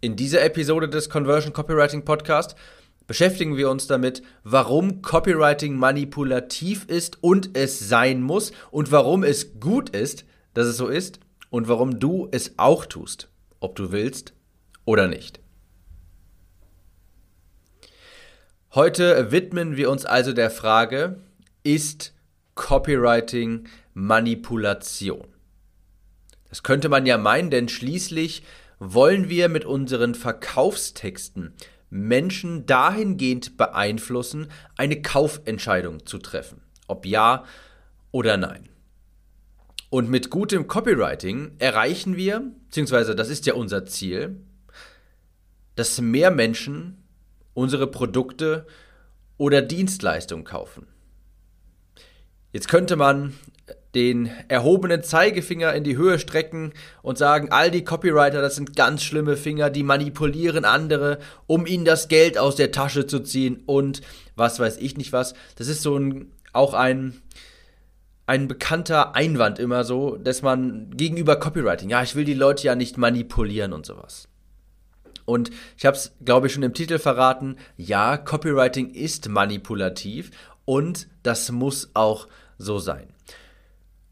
In dieser Episode des Conversion Copywriting Podcast beschäftigen wir uns damit, warum Copywriting manipulativ ist und es sein muss und warum es gut ist, dass es so ist und warum du es auch tust, ob du willst oder nicht. Heute widmen wir uns also der Frage, ist Copywriting Manipulation? Das könnte man ja meinen, denn schließlich wollen wir mit unseren Verkaufstexten Menschen dahingehend beeinflussen, eine Kaufentscheidung zu treffen. Ob ja oder nein. Und mit gutem Copywriting erreichen wir, beziehungsweise das ist ja unser Ziel, dass mehr Menschen unsere Produkte oder Dienstleistungen kaufen. Jetzt könnte man den erhobenen Zeigefinger in die Höhe strecken und sagen, all die Copywriter, das sind ganz schlimme Finger, die manipulieren andere, um ihnen das Geld aus der Tasche zu ziehen und was weiß ich nicht was. Das ist so ein, auch ein, ein bekannter Einwand immer so, dass man gegenüber Copywriting, ja, ich will die Leute ja nicht manipulieren und sowas. Und ich habe es, glaube ich, schon im Titel verraten, ja, Copywriting ist manipulativ und das muss auch so sein.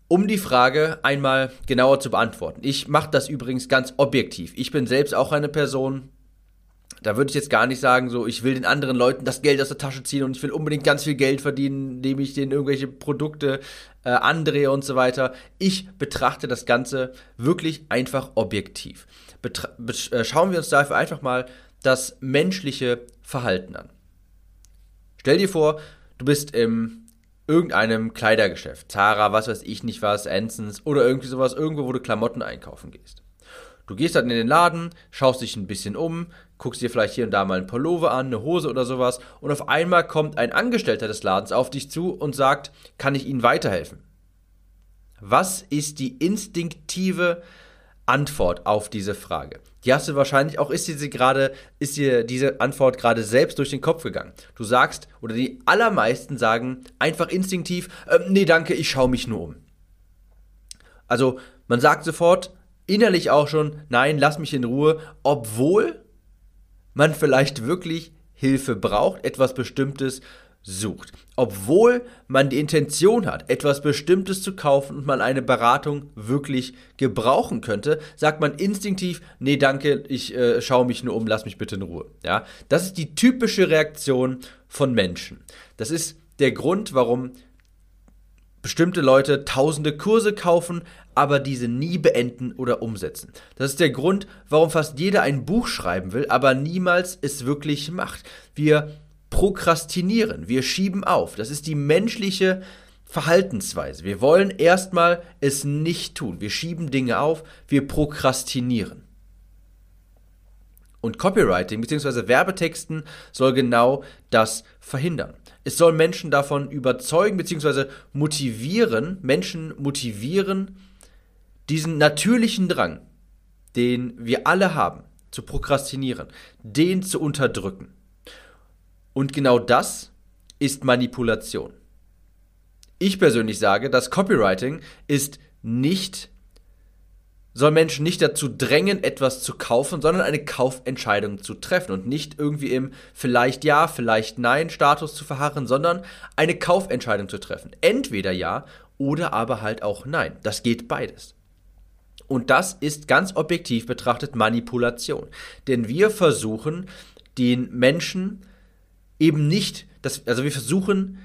Um die Frage einmal genauer zu beantworten. Ich mache das übrigens ganz objektiv. Ich bin selbst auch eine Person, da würde ich jetzt gar nicht sagen, so, ich will den anderen Leuten das Geld aus der Tasche ziehen und ich will unbedingt ganz viel Geld verdienen, indem ich denen irgendwelche Produkte äh, andrehe und so weiter. Ich betrachte das Ganze wirklich einfach objektiv. Betra äh, schauen wir uns dafür einfach mal das menschliche Verhalten an. Stell dir vor, du bist im irgendeinem Kleidergeschäft, Zara, was weiß ich nicht was, Ansons oder irgendwie sowas, irgendwo, wo du Klamotten einkaufen gehst. Du gehst dann in den Laden, schaust dich ein bisschen um, guckst dir vielleicht hier und da mal ein Pullover an, eine Hose oder sowas und auf einmal kommt ein Angestellter des Ladens auf dich zu und sagt, kann ich Ihnen weiterhelfen? Was ist die instinktive Antwort auf diese Frage? Die hast du wahrscheinlich auch, ist dir gerade, ist dir diese Antwort gerade selbst durch den Kopf gegangen. Du sagst, oder die allermeisten sagen einfach instinktiv, äh, nee, danke, ich schaue mich nur um. Also, man sagt sofort, innerlich auch schon, nein, lass mich in Ruhe, obwohl man vielleicht wirklich Hilfe braucht, etwas Bestimmtes sucht. Obwohl man die Intention hat, etwas Bestimmtes zu kaufen und man eine Beratung wirklich gebrauchen könnte, sagt man instinktiv, nee, danke, ich äh, schaue mich nur um, lass mich bitte in Ruhe. Ja, das ist die typische Reaktion von Menschen. Das ist der Grund, warum bestimmte Leute tausende Kurse kaufen, aber diese nie beenden oder umsetzen. Das ist der Grund, warum fast jeder ein Buch schreiben will, aber niemals es wirklich macht. Wir prokrastinieren, wir schieben auf. Das ist die menschliche Verhaltensweise. Wir wollen erstmal es nicht tun. Wir schieben Dinge auf, wir prokrastinieren. Und Copywriting bzw. Werbetexten soll genau das verhindern. Es soll Menschen davon überzeugen bzw. motivieren, Menschen motivieren, diesen natürlichen Drang, den wir alle haben, zu prokrastinieren, den zu unterdrücken. Und genau das ist Manipulation. Ich persönlich sage, dass Copywriting ist nicht, soll Menschen nicht dazu drängen, etwas zu kaufen, sondern eine Kaufentscheidung zu treffen und nicht irgendwie im vielleicht ja, vielleicht nein Status zu verharren, sondern eine Kaufentscheidung zu treffen. Entweder ja oder aber halt auch nein. Das geht beides. Und das ist ganz objektiv betrachtet Manipulation. Denn wir versuchen, den Menschen eben nicht, dass, also wir versuchen,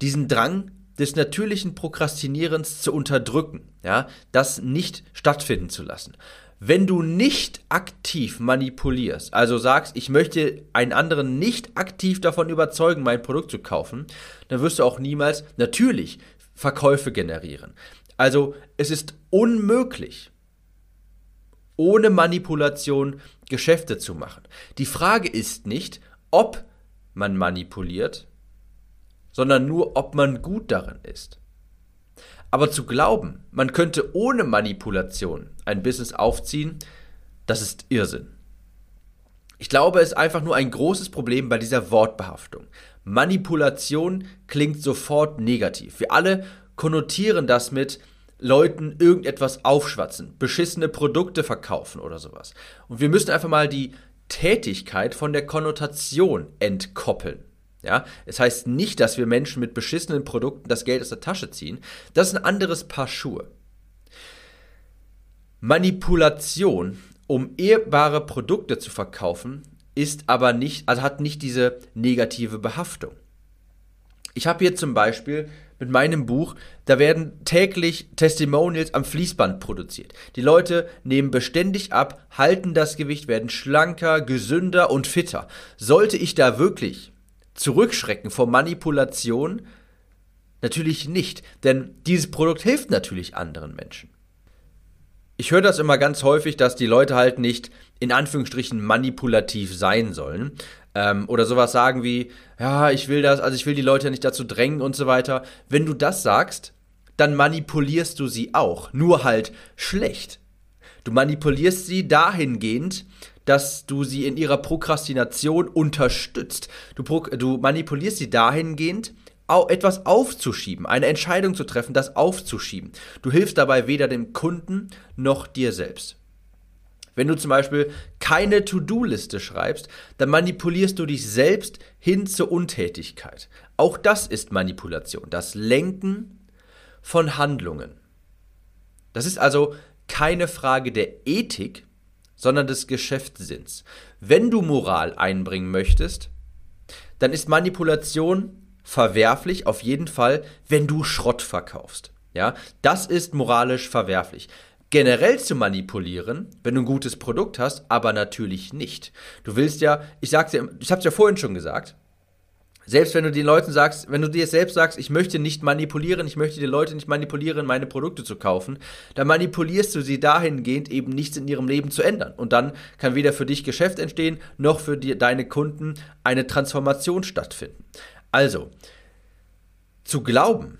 diesen Drang des natürlichen Prokrastinierens zu unterdrücken, ja, das nicht stattfinden zu lassen. Wenn du nicht aktiv manipulierst, also sagst, ich möchte einen anderen nicht aktiv davon überzeugen, mein Produkt zu kaufen, dann wirst du auch niemals natürlich Verkäufe generieren. Also es ist unmöglich, ohne Manipulation Geschäfte zu machen. Die Frage ist nicht, ob man manipuliert, sondern nur, ob man gut darin ist. Aber zu glauben, man könnte ohne Manipulation ein Business aufziehen, das ist Irrsinn. Ich glaube, es ist einfach nur ein großes Problem bei dieser Wortbehaftung. Manipulation klingt sofort negativ. Wir alle konnotieren das mit Leuten irgendetwas aufschwatzen, beschissene Produkte verkaufen oder sowas. Und wir müssen einfach mal die Tätigkeit von der Konnotation entkoppeln. Ja, es heißt nicht, dass wir Menschen mit beschissenen Produkten das Geld aus der Tasche ziehen. Das ist ein anderes Paar Schuhe. Manipulation, um ehrbare Produkte zu verkaufen, ist aber nicht, also hat nicht diese negative Behaftung. Ich habe hier zum Beispiel mit meinem Buch, da werden täglich Testimonials am Fließband produziert. Die Leute nehmen beständig ab, halten das Gewicht, werden schlanker, gesünder und fitter. Sollte ich da wirklich zurückschrecken vor Manipulation? Natürlich nicht, denn dieses Produkt hilft natürlich anderen Menschen. Ich höre das immer ganz häufig, dass die Leute halt nicht in Anführungsstrichen manipulativ sein sollen ähm, oder sowas sagen wie, ja, ich will das, also ich will die Leute nicht dazu drängen und so weiter. Wenn du das sagst, dann manipulierst du sie auch, nur halt schlecht. Du manipulierst sie dahingehend, dass du sie in ihrer Prokrastination unterstützt. Du, du manipulierst sie dahingehend, etwas aufzuschieben, eine Entscheidung zu treffen, das aufzuschieben. Du hilfst dabei weder dem Kunden noch dir selbst. Wenn du zum Beispiel keine To-Do-Liste schreibst, dann manipulierst du dich selbst hin zur Untätigkeit. Auch das ist Manipulation, das Lenken von Handlungen. Das ist also keine Frage der Ethik, sondern des Geschäftssinns. Wenn du Moral einbringen möchtest, dann ist Manipulation verwerflich auf jeden Fall, wenn du Schrott verkaufst. Ja, das ist moralisch verwerflich generell zu manipulieren, wenn du ein gutes Produkt hast, aber natürlich nicht. Du willst ja, ich sag's dir, ich hab's ja vorhin schon gesagt, selbst wenn du den Leuten sagst, wenn du dir selbst sagst, ich möchte nicht manipulieren, ich möchte die Leute nicht manipulieren, meine Produkte zu kaufen, dann manipulierst du sie dahingehend, eben nichts in ihrem Leben zu ändern. Und dann kann weder für dich Geschäft entstehen, noch für die, deine Kunden eine Transformation stattfinden. Also, zu glauben,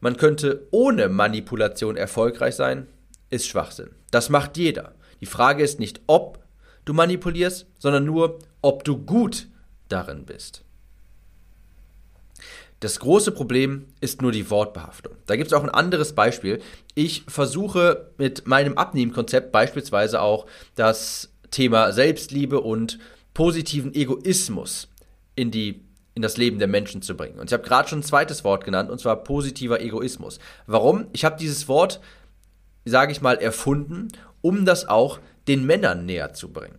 man könnte ohne Manipulation erfolgreich sein, ist Schwachsinn. Das macht jeder. Die Frage ist nicht, ob du manipulierst, sondern nur, ob du gut darin bist. Das große Problem ist nur die Wortbehaftung. Da gibt es auch ein anderes Beispiel. Ich versuche mit meinem Abnehmkonzept beispielsweise auch das Thema Selbstliebe und positiven Egoismus in die in das Leben der Menschen zu bringen. Und ich habe gerade schon ein zweites Wort genannt, und zwar positiver Egoismus. Warum? Ich habe dieses Wort sage ich mal, erfunden, um das auch den Männern näher zu bringen.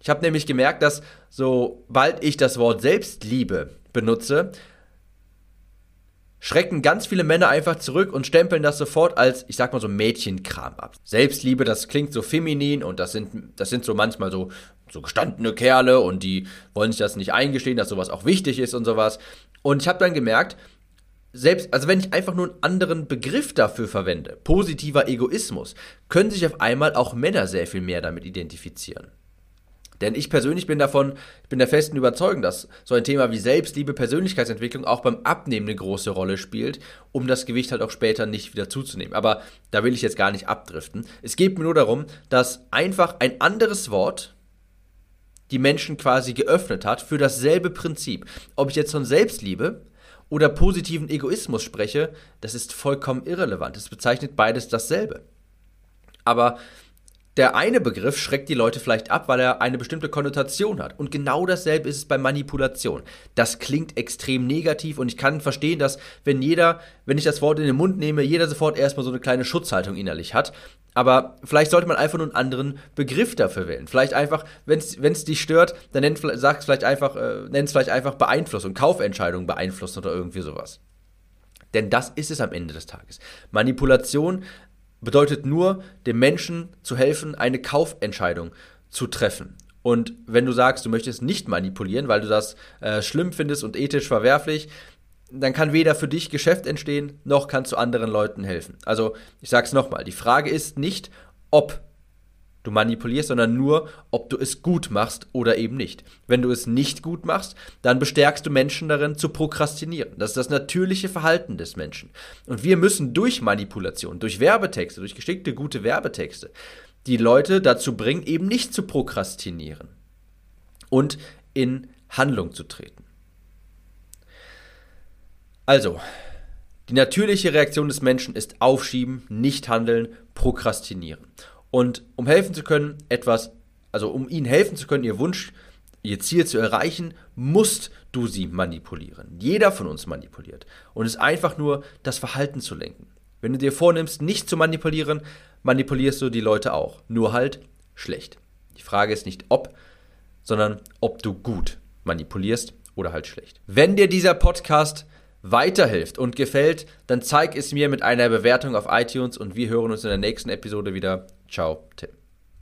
Ich habe nämlich gemerkt, dass sobald ich das Wort Selbstliebe benutze, schrecken ganz viele Männer einfach zurück und stempeln das sofort als, ich sag mal so Mädchenkram ab. Selbstliebe, das klingt so feminin und das sind, das sind so manchmal so, so gestandene Kerle und die wollen sich das nicht eingestehen, dass sowas auch wichtig ist und sowas. Und ich habe dann gemerkt, selbst, also wenn ich einfach nur einen anderen Begriff dafür verwende, positiver Egoismus, können sich auf einmal auch Männer sehr viel mehr damit identifizieren. Denn ich persönlich bin davon, ich bin der festen Überzeugung, dass so ein Thema wie Selbstliebe, Persönlichkeitsentwicklung auch beim Abnehmen eine große Rolle spielt, um das Gewicht halt auch später nicht wieder zuzunehmen. Aber da will ich jetzt gar nicht abdriften. Es geht mir nur darum, dass einfach ein anderes Wort die Menschen quasi geöffnet hat für dasselbe Prinzip. Ob ich jetzt von Selbstliebe oder positiven Egoismus spreche, das ist vollkommen irrelevant. Es bezeichnet beides dasselbe. Aber der eine Begriff schreckt die Leute vielleicht ab, weil er eine bestimmte Konnotation hat. Und genau dasselbe ist es bei Manipulation. Das klingt extrem negativ und ich kann verstehen, dass wenn jeder, wenn ich das Wort in den Mund nehme, jeder sofort erstmal so eine kleine Schutzhaltung innerlich hat. Aber vielleicht sollte man einfach nur einen anderen Begriff dafür wählen. Vielleicht einfach, wenn es dich stört, dann nenn, sag vielleicht einfach, äh, nenn es vielleicht einfach Beeinflussung, Kaufentscheidungen beeinflussen oder irgendwie sowas. Denn das ist es am Ende des Tages. Manipulation bedeutet nur, dem Menschen zu helfen, eine Kaufentscheidung zu treffen. Und wenn du sagst, du möchtest nicht manipulieren, weil du das äh, schlimm findest und ethisch verwerflich, dann kann weder für dich Geschäft entstehen, noch kannst du anderen Leuten helfen. Also, ich sag's nochmal, die Frage ist nicht, ob du manipulierst, sondern nur, ob du es gut machst oder eben nicht. Wenn du es nicht gut machst, dann bestärkst du Menschen darin zu prokrastinieren. Das ist das natürliche Verhalten des Menschen. Und wir müssen durch Manipulation, durch Werbetexte, durch geschickte, gute Werbetexte, die Leute dazu bringen, eben nicht zu prokrastinieren und in Handlung zu treten. Also, Die natürliche Reaktion des Menschen ist aufschieben, nicht handeln, prokrastinieren. Und um helfen zu können, etwas, also um ihnen helfen zu können, ihr Wunsch, ihr Ziel zu erreichen, musst du sie manipulieren. Jeder von uns manipuliert. Und es ist einfach nur, das Verhalten zu lenken. Wenn du dir vornimmst, nicht zu manipulieren, manipulierst du die Leute auch. Nur halt schlecht. Die Frage ist nicht ob, sondern ob du gut manipulierst oder halt schlecht. Wenn dir dieser Podcast weiterhilft und gefällt, dann zeig es mir mit einer Bewertung auf iTunes und wir hören uns in der nächsten Episode wieder. Ciao, Tim.